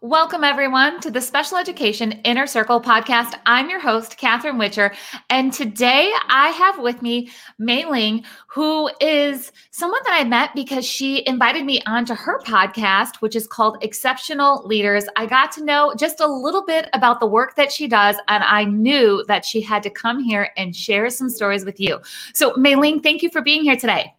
Welcome, everyone, to the Special Education Inner Circle podcast. I'm your host, Catherine Whitcher, and today I have with me Mai Ling, who is someone that I met because she invited me onto her podcast, which is called Exceptional Leaders. I got to know just a little bit about the work that she does, and I knew that she had to come here and share some stories with you. So, Mai Ling, thank you for being here today.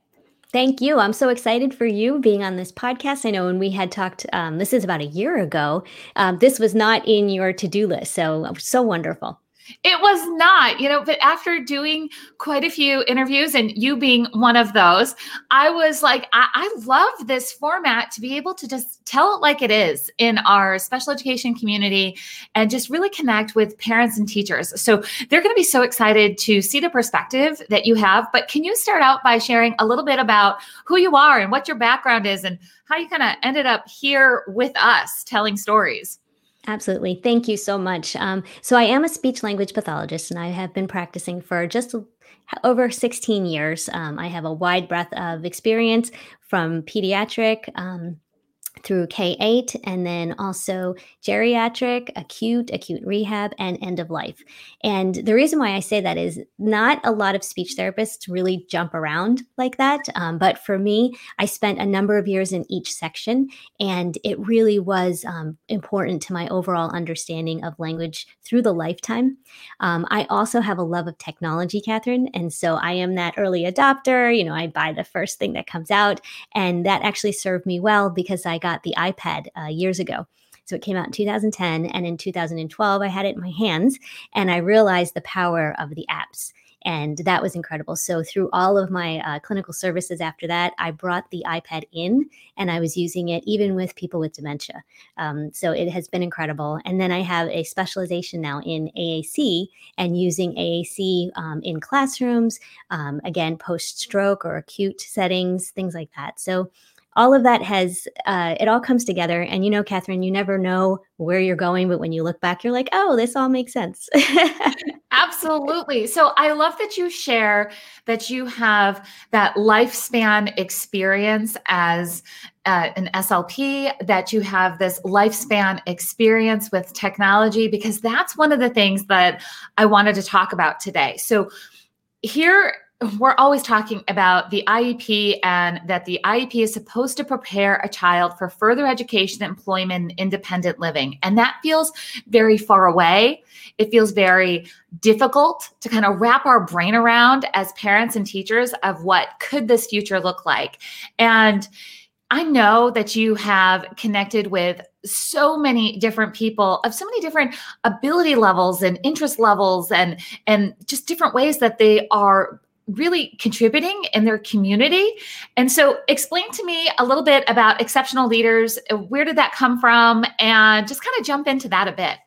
Thank you. I'm so excited for you being on this podcast. I know when we had talked, um, this is about a year ago, um, this was not in your to do list. So, so wonderful. It was not, you know, but after doing quite a few interviews and you being one of those, I was like, I, I, love this format to be able to just tell it like it is in our special education community and just really connect with parents and teachers. So they're going to be so excited to see the perspective that you have. But can you start out by sharing a little bit about who you are and what your background is and how you kind of ended up here with us telling stories? Absolutely. Thank you so much. Um, so, I am a speech language pathologist and I have been practicing for just over 16 years. Um, I have a wide breadth of experience from pediatric, um, through K8 and then also geriatric, acute, acute rehab, and end of life. And the reason why I say that is not a lot of speech therapists really jump around like that. Um, but for me, I spent a number of years in each section, and it really was um, important to my overall understanding of language through the lifetime. Um, I also have a love of technology, Catherine. And so I am that early adopter. You know, I buy the first thing that comes out, and that actually served me well because I got got the iPad uh, years ago. So it came out in 2010. And in 2012, I had it in my hands and I realized the power of the apps. And that was incredible. So, through all of my uh, clinical services after that, I brought the iPad in and I was using it even with people with dementia. Um, so, it has been incredible. And then I have a specialization now in AAC and using AAC um, in classrooms, um, again, post stroke or acute settings, things like that. So, all of that has uh, it all comes together. And you know catherine you never know where you're going but when you look back you're like oh this all makes sense. Absolutely. So i love that you share that you have that lifespan experience as uh, an slp that you have this lifespan experience with technology because that's one of the things that i wanted to talk about today. So here we're always talking about the IEP and that the IEP is supposed to prepare a child for further education, employment, independent living. And that feels very far away. It feels very difficult to kind of wrap our brain around as parents and teachers of what could this future look like. And I know that you have connected with so many different people of so many different ability levels and interest levels and and just different ways that they are really contributing in their community. And so, explain to me a little bit about exceptional leaders. Where did that come from? And just kind of jump into that a bit.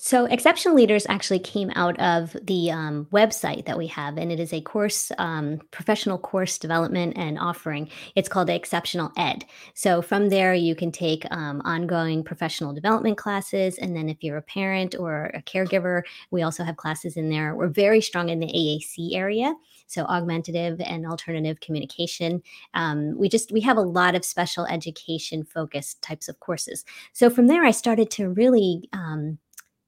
So, Exceptional Leaders actually came out of the um, website that we have, and it is a course, um, professional course development and offering. It's called Exceptional Ed. So, from there, you can take um, ongoing professional development classes. And then, if you're a parent or a caregiver, we also have classes in there. We're very strong in the AAC area so augmentative and alternative communication um, we just we have a lot of special education focused types of courses so from there i started to really um,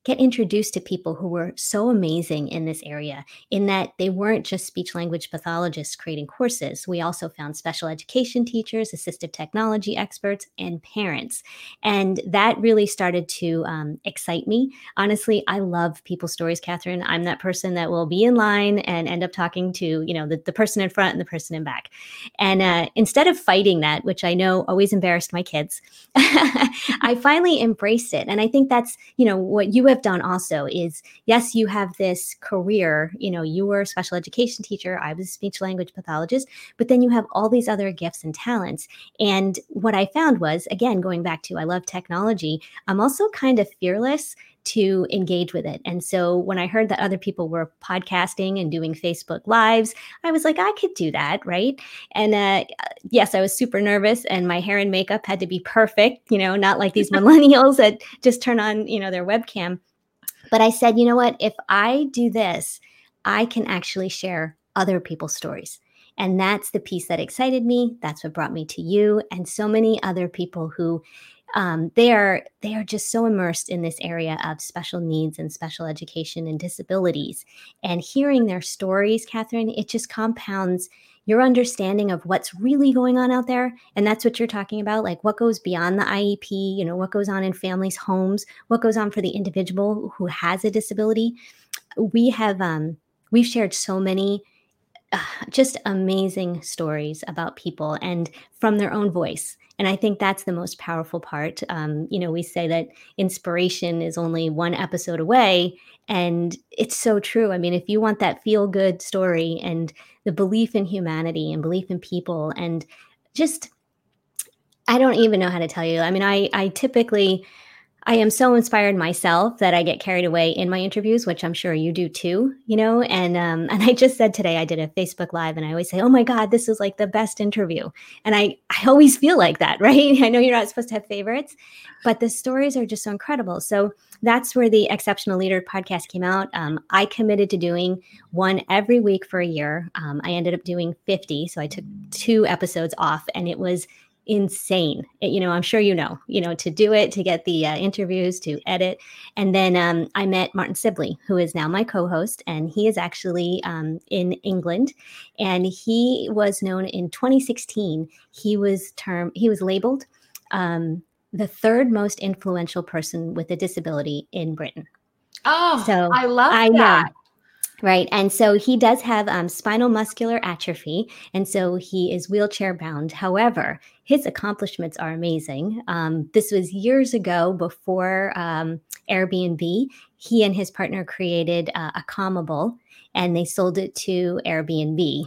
get introduced to people who were so amazing in this area in that they weren't just speech language pathologists creating courses. We also found special education teachers, assistive technology experts, and parents. And that really started to um, excite me. Honestly, I love people's stories, Catherine. I'm that person that will be in line and end up talking to, you know, the, the person in front and the person in back. And uh, instead of fighting that, which I know always embarrassed my kids, I finally embraced it. And I think that's, you know, what you have done also is yes, you have this career, you know, you were a special education teacher, I was a speech language pathologist, but then you have all these other gifts and talents. And what I found was, again, going back to I love technology, I'm also kind of fearless to engage with it. And so when I heard that other people were podcasting and doing Facebook Lives, I was like, I could do that, right? And uh, yes, I was super nervous, and my hair and makeup had to be perfect, you know, not like these millennials that just turn on, you know, their webcam. But I said, you know what? If I do this, I can actually share other people's stories. And that's the piece that excited me. That's what brought me to you and so many other people who um, they are they are just so immersed in this area of special needs and special education and disabilities. And hearing their stories, Catherine, it just compounds your understanding of what's really going on out there. And that's what you're talking about, like what goes beyond the IEP, you know, what goes on in families' homes, what goes on for the individual who has a disability. We have um, we've shared so many uh, just amazing stories about people and from their own voice. And I think that's the most powerful part. Um, you know, we say that inspiration is only one episode away, and it's so true. I mean, if you want that feel good story and the belief in humanity and belief in people and just, I don't even know how to tell you. I mean, I, I typically, I am so inspired myself that I get carried away in my interviews, which I'm sure you do too, you know. And um, and I just said today I did a Facebook live, and I always say, "Oh my God, this is like the best interview," and I I always feel like that, right? I know you're not supposed to have favorites, but the stories are just so incredible. So that's where the Exceptional Leader podcast came out. Um, I committed to doing one every week for a year. Um, I ended up doing 50, so I took two episodes off, and it was insane. It, you know, I'm sure you know, you know, to do it, to get the uh, interviews, to edit. And then um, I met Martin Sibley, who is now my co host, and he is actually um, in England. And he was known in 2016, he was term, he was labeled um, the third most influential person with a disability in Britain. Oh, so I love I that. Know. Right. And so he does have um, spinal muscular atrophy. And so he is wheelchair bound. However, his accomplishments are amazing. Um, this was years ago before um, Airbnb. He and his partner created uh, Accomable and they sold it to Airbnb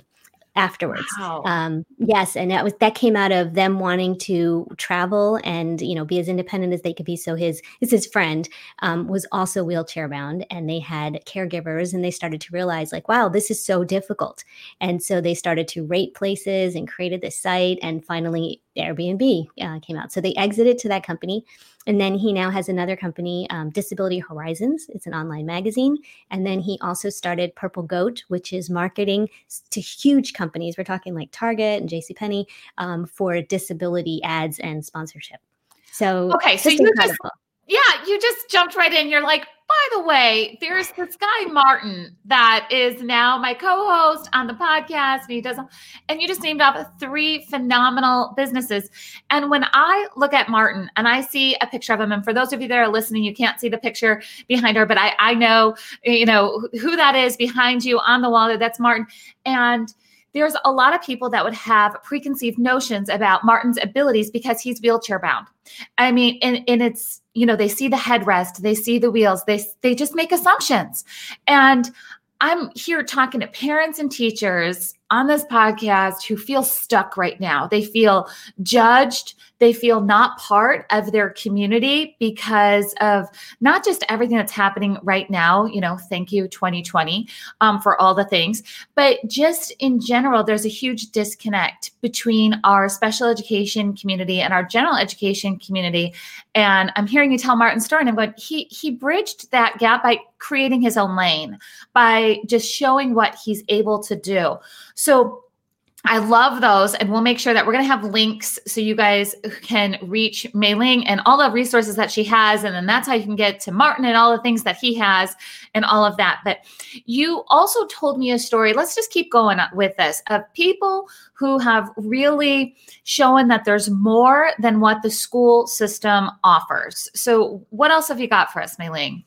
afterwards. Wow. Um, yes, and that was that came out of them wanting to travel and you know be as independent as they could be. So his his, his friend um, was also wheelchair bound, and they had caregivers, and they started to realize like, wow, this is so difficult, and so they started to rate places and created this site, and finally Airbnb uh, came out. So they exited to that company. And then he now has another company, um, Disability Horizons. It's an online magazine. And then he also started Purple Goat, which is marketing to huge companies. We're talking like Target and JCPenney um, for disability ads and sponsorship. So, okay, so you just yeah, you just jumped right in. You're like, by the way, there's this guy Martin that is now my co-host on the podcast, and he does, and you just named off three phenomenal businesses. And when I look at Martin and I see a picture of him, and for those of you that are listening, you can't see the picture behind her, but I, I know, you know, who that is behind you on the wall. That's Martin, and there's a lot of people that would have preconceived notions about Martin's abilities because he's wheelchair bound. I mean, and, and it's, you know, they see the headrest, they see the wheels, they, they just make assumptions. And I'm here talking to parents and teachers on this podcast who feel stuck right now. They feel judged. They feel not part of their community because of not just everything that's happening right now, you know, thank you 2020 um, for all the things, but just in general, there's a huge disconnect between our special education community and our general education community. And I'm hearing you tell Martin's story, and I'm going, he he bridged that gap by creating his own lane, by just showing what he's able to do. So I love those. And we'll make sure that we're going to have links so you guys can reach Mai Ling and all the resources that she has. And then that's how you can get to Martin and all the things that he has and all of that. But you also told me a story. Let's just keep going with this of people who have really shown that there's more than what the school system offers. So, what else have you got for us, Mai Ling?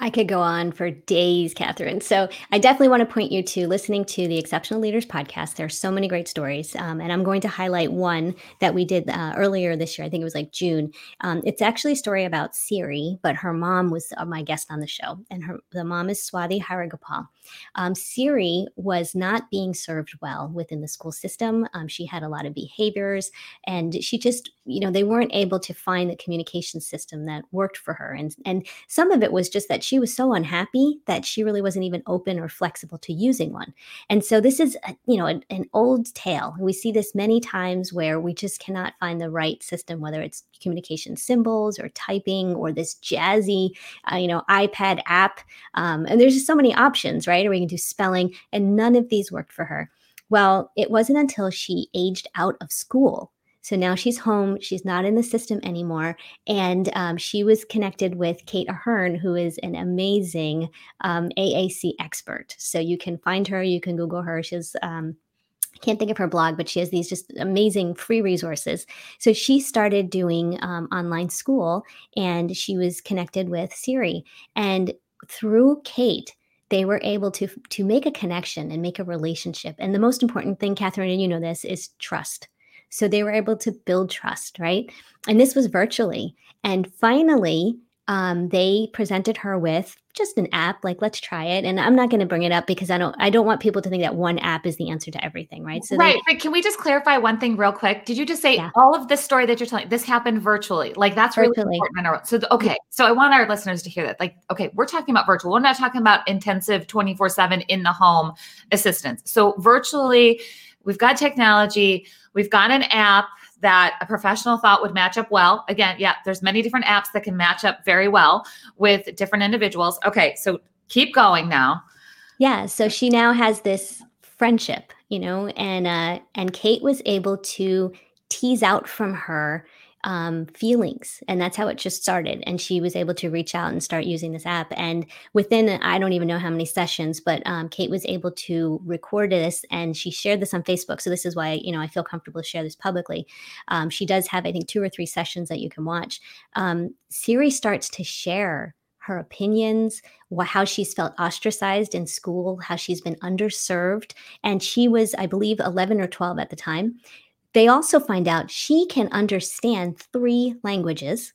I could go on for days, Catherine. So I definitely want to point you to listening to the Exceptional Leaders podcast. There are so many great stories. Um, and I'm going to highlight one that we did uh, earlier this year. I think it was like June. Um, it's actually a story about Siri, but her mom was uh, my guest on the show. And her the mom is Swathi Haragopal. Um, Siri was not being served well within the school system. Um, she had a lot of behaviors, and she just, you know, they weren't able to find the communication system that worked for her. And and some of it was just that she was so unhappy that she really wasn't even open or flexible to using one. And so this is, a, you know, an, an old tale. We see this many times where we just cannot find the right system, whether it's communication symbols or typing or this jazzy, uh, you know, iPad app. Um, and there's just so many options, right? Or we can do spelling, and none of these worked for her. Well, it wasn't until she aged out of school So now she's home. She's not in the system anymore. And um, she was connected with Kate Ahern, who is an amazing um, AAC expert. So you can find her, you can Google her. She's um, I can't think of her blog, but she has these just amazing free resources. So she started doing um, online school and she was connected with Siri. And through Kate, they were able to to make a connection and make a relationship. And the most important thing, Catherine, and you know this, is trust. So they were able to build trust, right? And this was virtually. And finally, um, they presented her with just an app like let's try it and i'm not going to bring it up because i don't i don't want people to think that one app is the answer to everything right so right they, but can we just clarify one thing real quick did you just say yeah. all of this story that you're telling this happened virtually like that's virtually. really important so okay so i want our listeners to hear that like okay we're talking about virtual we're not talking about intensive 24 7 in the home assistance so virtually we've got technology we've got an app that a professional thought would match up well. Again, yeah, there's many different apps that can match up very well with different individuals. Okay, so keep going now. Yeah, so she now has this friendship, you know, and uh and Kate was able to tease out from her um, feelings. And that's how it just started. And she was able to reach out and start using this app. And within, I don't even know how many sessions, but um, Kate was able to record this and she shared this on Facebook. So this is why, you know, I feel comfortable to share this publicly. Um, she does have, I think, two or three sessions that you can watch. Um, Siri starts to share her opinions, how she's felt ostracized in school, how she's been underserved. And she was, I believe, 11 or 12 at the time. They also find out she can understand three languages.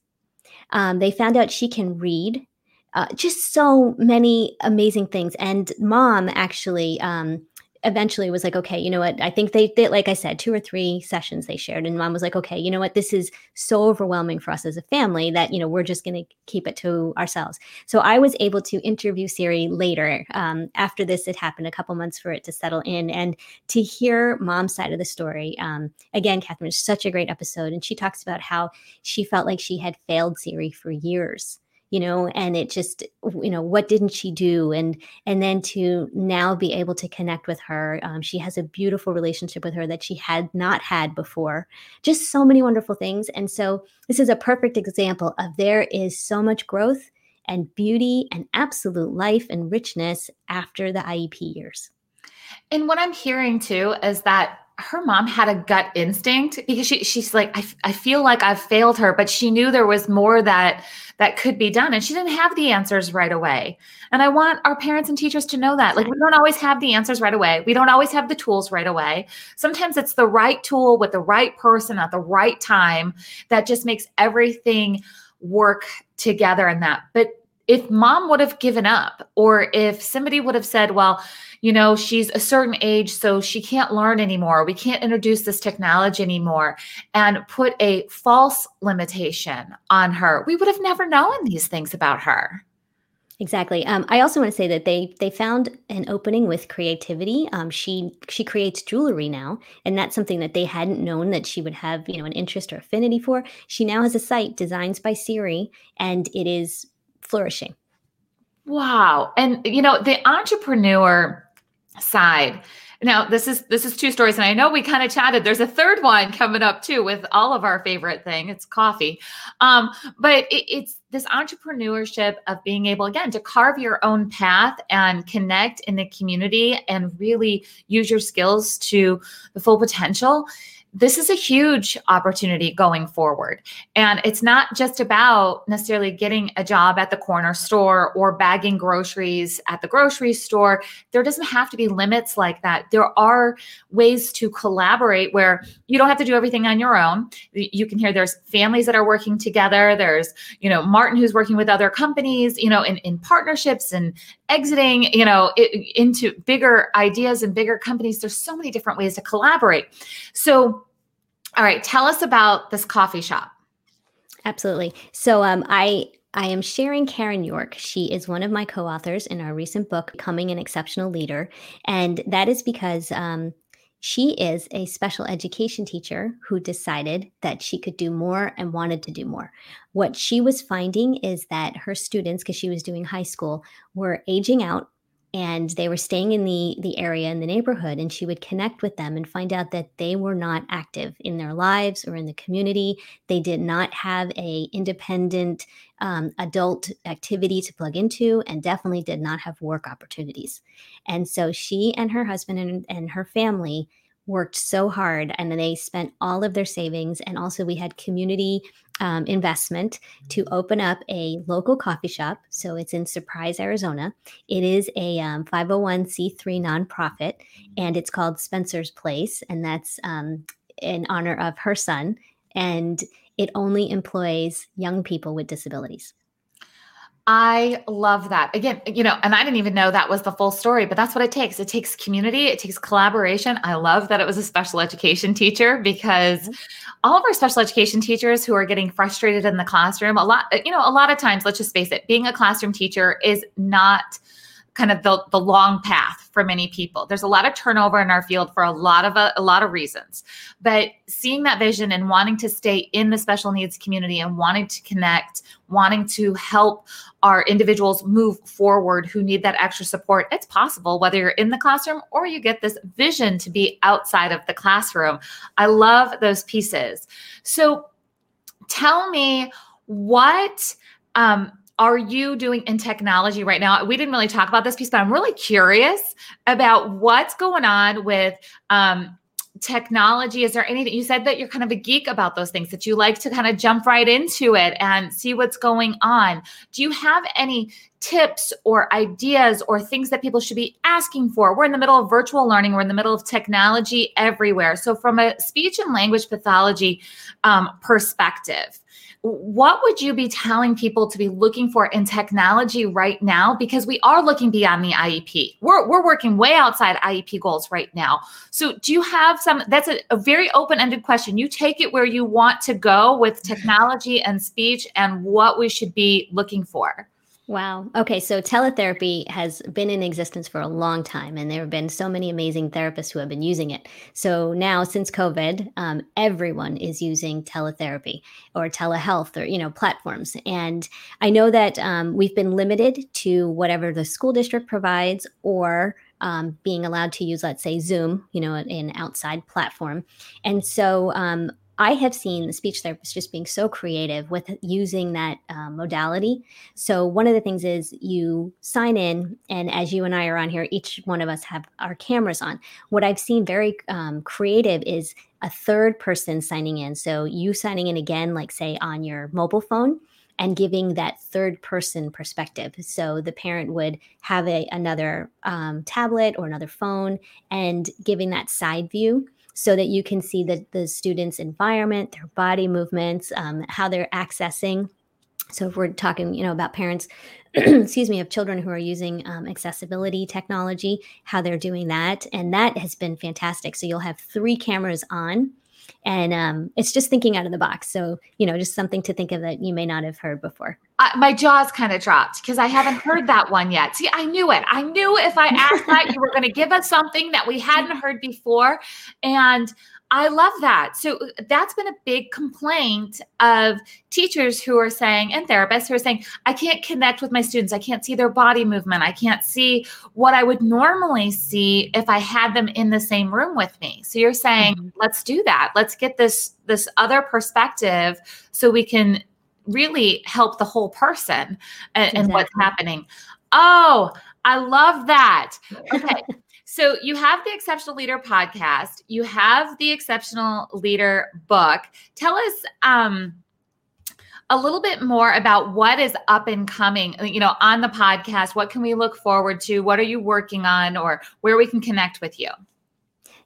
Um, they found out she can read. Uh, just so many amazing things. And mom actually um, eventually was like, okay, you know what? I think they, they, like I said, two or three sessions they shared. And mom was like, okay, you know what? This is so overwhelming for us as a family that, you know, we're just going to keep it to ourselves. So I was able to interview Siri later. Um, after this, it happened a couple months for it to settle in and to hear mom's side of the story. Um, again, Catherine is such a great episode. And she talks about how she felt like she had failed Siri for years you know and it just you know what didn't she do? And and then to now be able to connect with her um, she has a beautiful relationship with her that she had not had before. Just so many wonderful things. And so this is a perfect example of there is so much growth and beauty and absolute life and richness after the iep years. And what i'm hearing too is that her mom had a gut instinct because she she's like I, I feel like I've failed her but she knew there was more that that could be done. And she didn't have the answers right away. And I want our parents and teachers to know that. Like we don't always have the answers right away. We don't always have the tools right away. Sometimes it's the right tool with the right person at the right time that just makes everything work together in that. But if mom would have given up or if somebody would have said well you know, she's a certain age, so she can't learn anymore. We can't introduce this technology anymore and put a false limitation on her. We would have never known these things about her. Exactly. Um, I also want to say that they they found an opening with creativity. Um, she she creates jewelry now, and that's something that they hadn't known that she would have you know an interest or affinity for. She now has a site, Designs by Siri, and it is flourishing. Wow! And you know the entrepreneur side. Now, this is this is two stories, and I know we kind of chatted. There's a third one coming up too with all of our favorite thing. It's coffee, um, but it, it's this entrepreneurship of being able again to carve your own path and connect in the community and really use your skills to the full potential this is a huge opportunity going forward. And it's not just about necessarily getting a job at the corner store or bagging groceries at the grocery store. There doesn't have to be limits like that. There are ways to collaborate where you don't have to do everything on your own. You can hear there's families that are working together. There's, you know, Martin who's working with other companies, you know, in, in partnerships and exiting, you know, it, into bigger ideas and bigger companies. There's so many different ways to collaborate. So, all right, tell us about this coffee shop. Absolutely. So um, I I am sharing Karen York. She is one of my co-authors in our recent book, Becoming an Exceptional Leader, and that is because um, she is a special education teacher who decided that she could do more and wanted to do more. What she was finding is that her students, because she was doing high school, were aging out and they were staying in the the area in the neighborhood and she would connect with them and find out that they were not active in their lives or in the community. They did not have a independent um, adult activity to plug into and definitely did not have work opportunities. And so she and her husband and, and her family worked so hard and they spent all of their savings and also we had community um, investment to open up a local coffee shop. So it's in surprise arizona. It is a um, 501c3 nonprofit and it's called spencer's place and that's um, in honor of her son and it only employs young people with disabilities I love that. Again, you know, and I didn't even know that was the full story, but that's what it takes. It takes community, it takes collaboration. I love that it was a special education teacher because mm-hmm. all of our special education teachers who are getting frustrated in the classroom, a lot, you know, a lot of times, let's just face it, being a classroom teacher is not kind of the, the long path for many people. There's a lot of turnover in our field for a lot of a, a, lot of reasons. But seeing that vision and wanting to stay in the special needs community and wanting to connect, wanting to help our individuals move forward who need that extra support, it's possible whether you're in the classroom or you get this vision to be outside of the classroom. I love those pieces. So tell me what um, are you doing in technology right now? We didn't really talk about this piece, but I'm really curious about what's going on with um, technology. Is there anything you said that you're kind of a geek about those things that you like to kind of jump right into it and see what's going on? Do you have any tips or ideas or things that people should be asking for? We're in the middle of virtual learning, we're in the middle of technology everywhere. So, from a speech and language pathology um, perspective, what would you be telling people to be looking for in technology right now? Because we are looking beyond the IEP. We're, we're working way outside IEP goals right now. So, do you have some? That's a, a very open ended question. You take it where you want to go with technology and speech and what we should be looking for. Wow. Okay. So teletherapy has been in existence for a long time, and there have been so many amazing therapists who have been using it. So now, since COVID, um, everyone is using teletherapy or telehealth or, you know, platforms. And I know that um, we've been limited to whatever the school district provides or um, being allowed to use, let's say, Zoom, you know, an outside platform. And so um, I have seen the speech therapists just being so creative with using that uh, modality. So, one of the things is you sign in, and as you and I are on here, each one of us have our cameras on. What I've seen very um, creative is a third person signing in. So, you signing in again, like say on your mobile phone, and giving that third person perspective. So the parent would have a, another um, tablet or another phone and giving that side view so that you can see the, the student's environment, their body movements, um, how they're accessing. So if we're talking, you know, about parents, excuse me, of children who are using um, accessibility technology, how they're doing that, and that has been fantastic. So you'll have three cameras on, and um, it's just thinking out of the box. So you know, just something to think of that you may not have heard before. Uh, my jaws kind of dropped because I haven't heard that one yet. See, I knew it. I knew if I asked that, you were going to give us something that we hadn't heard before, and I love that. So uh, that's been a big complaint of teachers who are saying, and therapists who are saying, I can't connect with my students. I can't see their body movement. I can't see what I would normally see if I had them in the same room with me. So you're saying, mm-hmm. let's do that. Let's get this this other perspective so we can really help the whole person and, exactly. and what's happening. Oh, I love that. Okay. So you have the Exceptional Leader podcast, you have the Exceptional Leader book. Tell us um, a little bit more about what is up and coming, you know, on the podcast. What can we look forward to? What are you working on or where we can connect with you?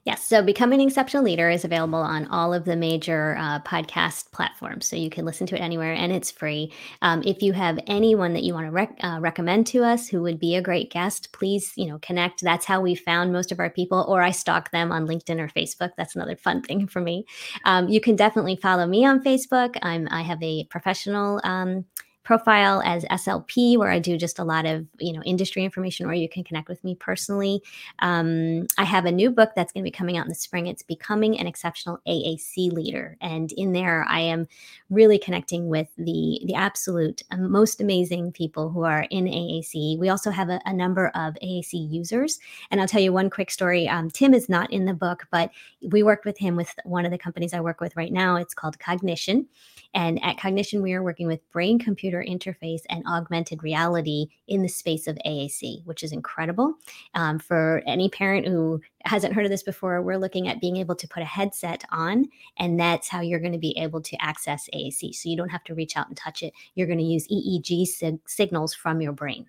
Yes. So Becoming an Exceptional Leader is available on all of the major uh, podcast platforms. So you can listen to it anywhere and it's free. Um, if you have anyone that you want to rec- uh, recommend to us who would be a great guest, please, you know, connect. That's how we found most of our people, or I stalk them on LinkedIn or Facebook. That's another fun thing for me. Um, you can definitely follow me on Facebook. I'm, I have a professional um, profile as SLP, where I do just a lot of you know industry information, or you can connect with me personally. Um, I have a new book that's going to be coming out in the spring. It's Becoming an Exceptional AAC Leader, and in there I am really connecting with the the absolute um, most amazing people who are in AAC. We also have a, a number of AAC users, and I'll tell you one quick story. Um, Tim is not in the book, but we worked with him with one of the companies I work with right now. It's called Cognixion. And at Cognixion, we are working with brain computer interface and augmented reality in the space of AAC, which is incredible. Um, for any parent who hasn't heard of this before, we're looking at being able to put a headset on, and that's how you're going to be able to access AAC. So you don't have to reach out and touch it. You're going to use EEG sig- signals from your brain.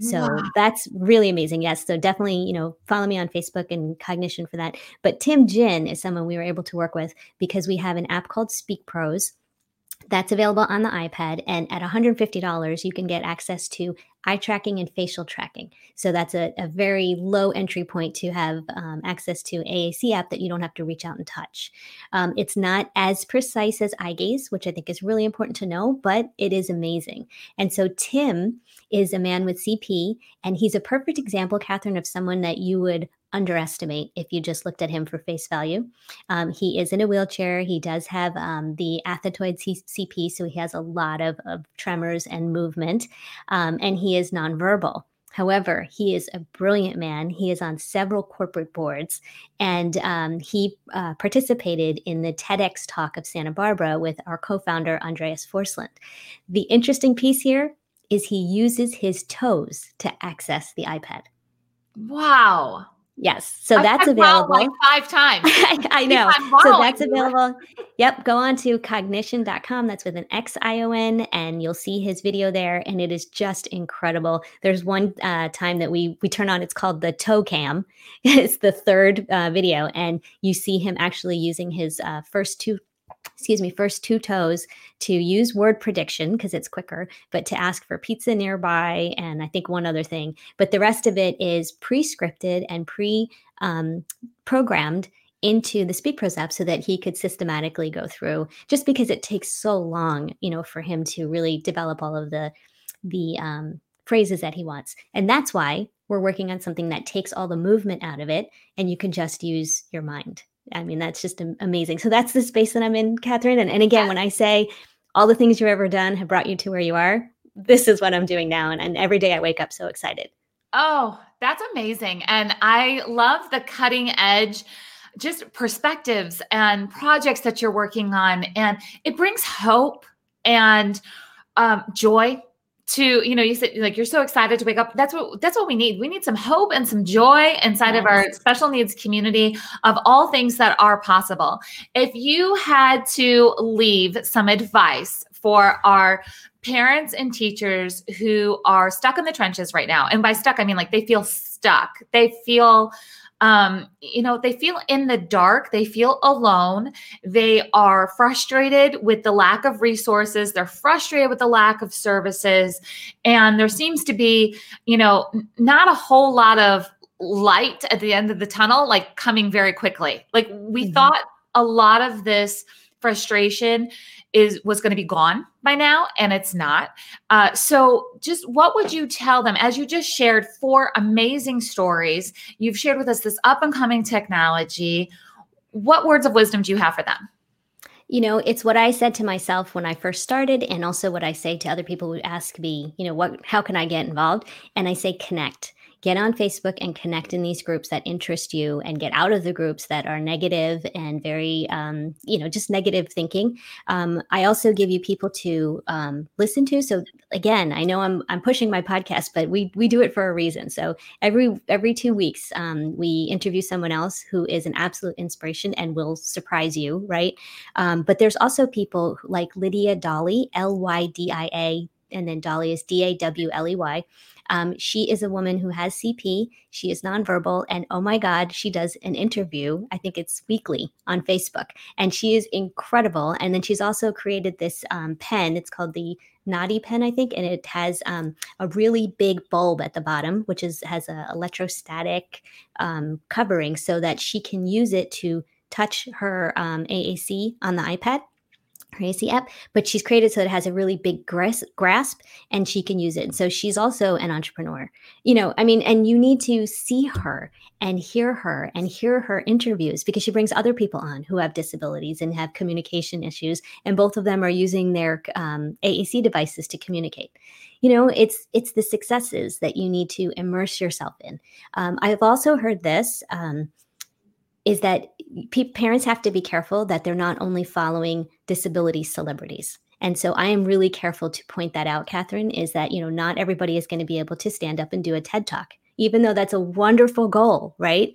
So wow. that's really amazing. Yes. So definitely, you know, follow me on Facebook and Cognixion for that. But Tim Jin is someone we were able to work with because we have an app called Speakprose that's available on the iPad. And at $150, you can get access to eye tracking and facial tracking. So that's a, a very low entry point to have um, access to AAC app that you don't have to reach out and touch. Um, it's not as precise as eye gaze, which I think is really important to know, but it is amazing. And so Tim is a man with CP, and he's a perfect example, Catherine, of someone that you would underestimate if you just looked at him for face value. Um, he is in a wheelchair. He does have um, the athetoid C- CP, so he has a lot of, of tremors and movement, um, and he is nonverbal. However, he is a brilliant man. He is on several corporate boards, and um, he uh, participated in the TEDx talk of Santa Barbara with our co founder, Andreas Forsland. The interesting piece here is he uses his toes to access the iPad. Wow. Yes. So I that's available. Like five times. I, I know. So that's available. Yep. Go on to cognixion.com. That's with an X I O N, and you'll see his video there. And it is just incredible. There's one uh, time that we we turn on, it's called the toe cam. it's the third uh, video. And you see him actually using his uh, first two excuse me, first two toes to use word prediction because it's quicker, but to ask for pizza nearby and I think one other thing. But the rest of it is pre scripted and pre um, programmed into the Speakprose app so that he could systematically go through just because it takes so long, you know, for him to really develop all of the the um, phrases that he wants. And that's why we're working on something that takes all the movement out of it and you can just use your mind. I mean, that's just amazing. So that's the space that I'm in, Catherine. And, and again, when I say all the things you've ever done have brought you to where you are, this is what I'm doing now. And, and every day I wake up so excited. Oh, that's amazing. And I love the cutting edge just perspectives and projects that you're working on. And it brings hope and um, joy to you know you said like you're so excited to wake up. That's what that's what we need. We need some hope and some joy inside yes. of our special needs community of all things that are possible. If you had to leave some advice for our parents and teachers who are stuck in the trenches right now and by stuck i mean like they feel stuck. They feel um, you know, they feel in the dark, they feel alone, they are frustrated with the lack of resources, they're frustrated with the lack of services, and there seems to be, you know, not a whole lot of light at the end of the tunnel, like coming very quickly. Like we mm-hmm. thought a lot of this frustration is was going to be gone by now and it's not. Uh, so just what would you tell them? As you just shared four amazing stories you've shared with us this up and coming technology. What words of wisdom do you have for them? You know it's what i said to myself when i first started and also what i say to other people who ask me you know what how can i get involved? And i say connect get on Facebook and connect in these groups that interest you and get out of the groups that are negative and very, um, you know, just negative thinking. Um, I also give you people to um, listen to. So again, I know I'm, I'm pushing my podcast, but we, we do it for a reason. So every, every two weeks, um, we interview someone else who is an absolute inspiration and will surprise you. Right. Um, but there's also people like Lydia Dawley, L Y D I A, and then Dawley is D A W L E Y um, she is a woman who has CP. She is nonverbal. And oh my God, she does an interview. I think it's weekly on Facebook. And she is incredible. And then she's also created this um, pen. It's called the Naughty pen, I think, and it has um, a really big bulb at the bottom, which is has a electrostatic um, covering, so that she can use it to touch her um, AAC on the iPad AC app, but she's created so it has a really big grasp, grasp and she can use it. And so she's also an entrepreneur. You know, I mean, and you need to see her and hear her and hear her interviews because she brings other people on who have disabilities and have communication issues, and both of them are using their um, AAC devices to communicate. You know, it's it's the successes that you need to immerse yourself in. Um, I've also heard this. Um, is that parents have to be careful that they're not only following disability celebrities. And so I am really careful to point that out, Catherine, is that, you know, not everybody is going to be able to stand up and do a TED talk, even though that's a wonderful goal, right?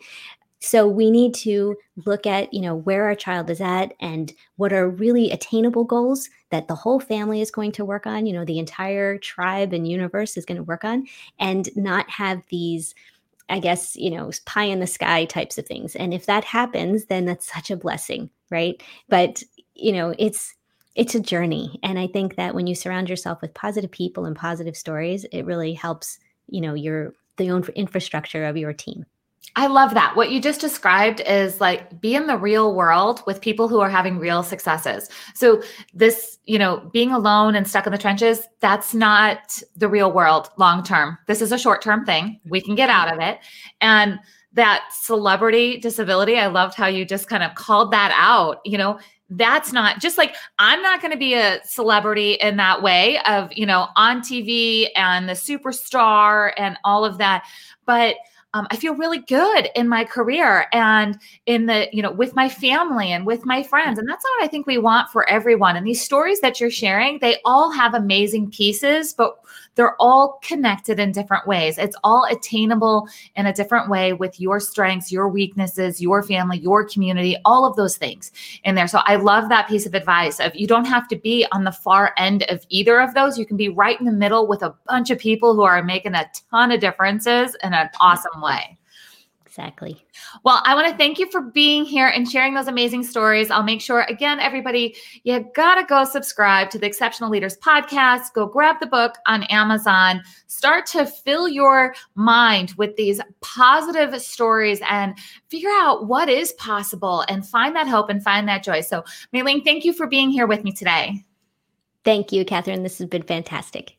So we need to look at, you know, where our child is at and what are really attainable goals that the whole family is going to work on, you know, the entire tribe and universe is going to work on and not have these I guess, you know, pie in the sky types of things. And if that happens, then that's such a blessing, right? But, you know, it's it's a journey. And I think that when you surround yourself with positive people and positive stories, it really helps, you know, your the own infrastructure of your team. I love that. What you just described is like be in the real world with people who are having real successes. So, this, you know, being alone and stuck in the trenches, that's not the real world long term. This is a short term thing. We can get out of it. And that celebrity disability, I loved how you just kind of called that out. You know, that's not just like I'm not going to be a celebrity in that way of, you know, on TV and the superstar and all of that. But um, I feel really good in my career and in the, you know, with my family and with my friends. And that's what I think we want for everyone. And these stories that you're sharing, they all have amazing pieces, but they're all connected in different ways. It's all attainable in a different way with your strengths, your weaknesses, your family, your community, all of those things in there. So I love that piece of advice of you don't have to be on the far end of either of those. You can be right in the middle with a bunch of people who are making a ton of differences in an awesome way. Exactly. Well, I want to thank you for being here and sharing those amazing stories. I'll make sure, again, everybody, you got to go subscribe to the Exceptional Leaders podcast. Go grab the book on Amazon. Start to fill your mind with these positive stories and figure out what is possible and find that hope and find that joy. So, Mai Ling, thank you for being here with me today. Thank you, Catherine. This has been fantastic.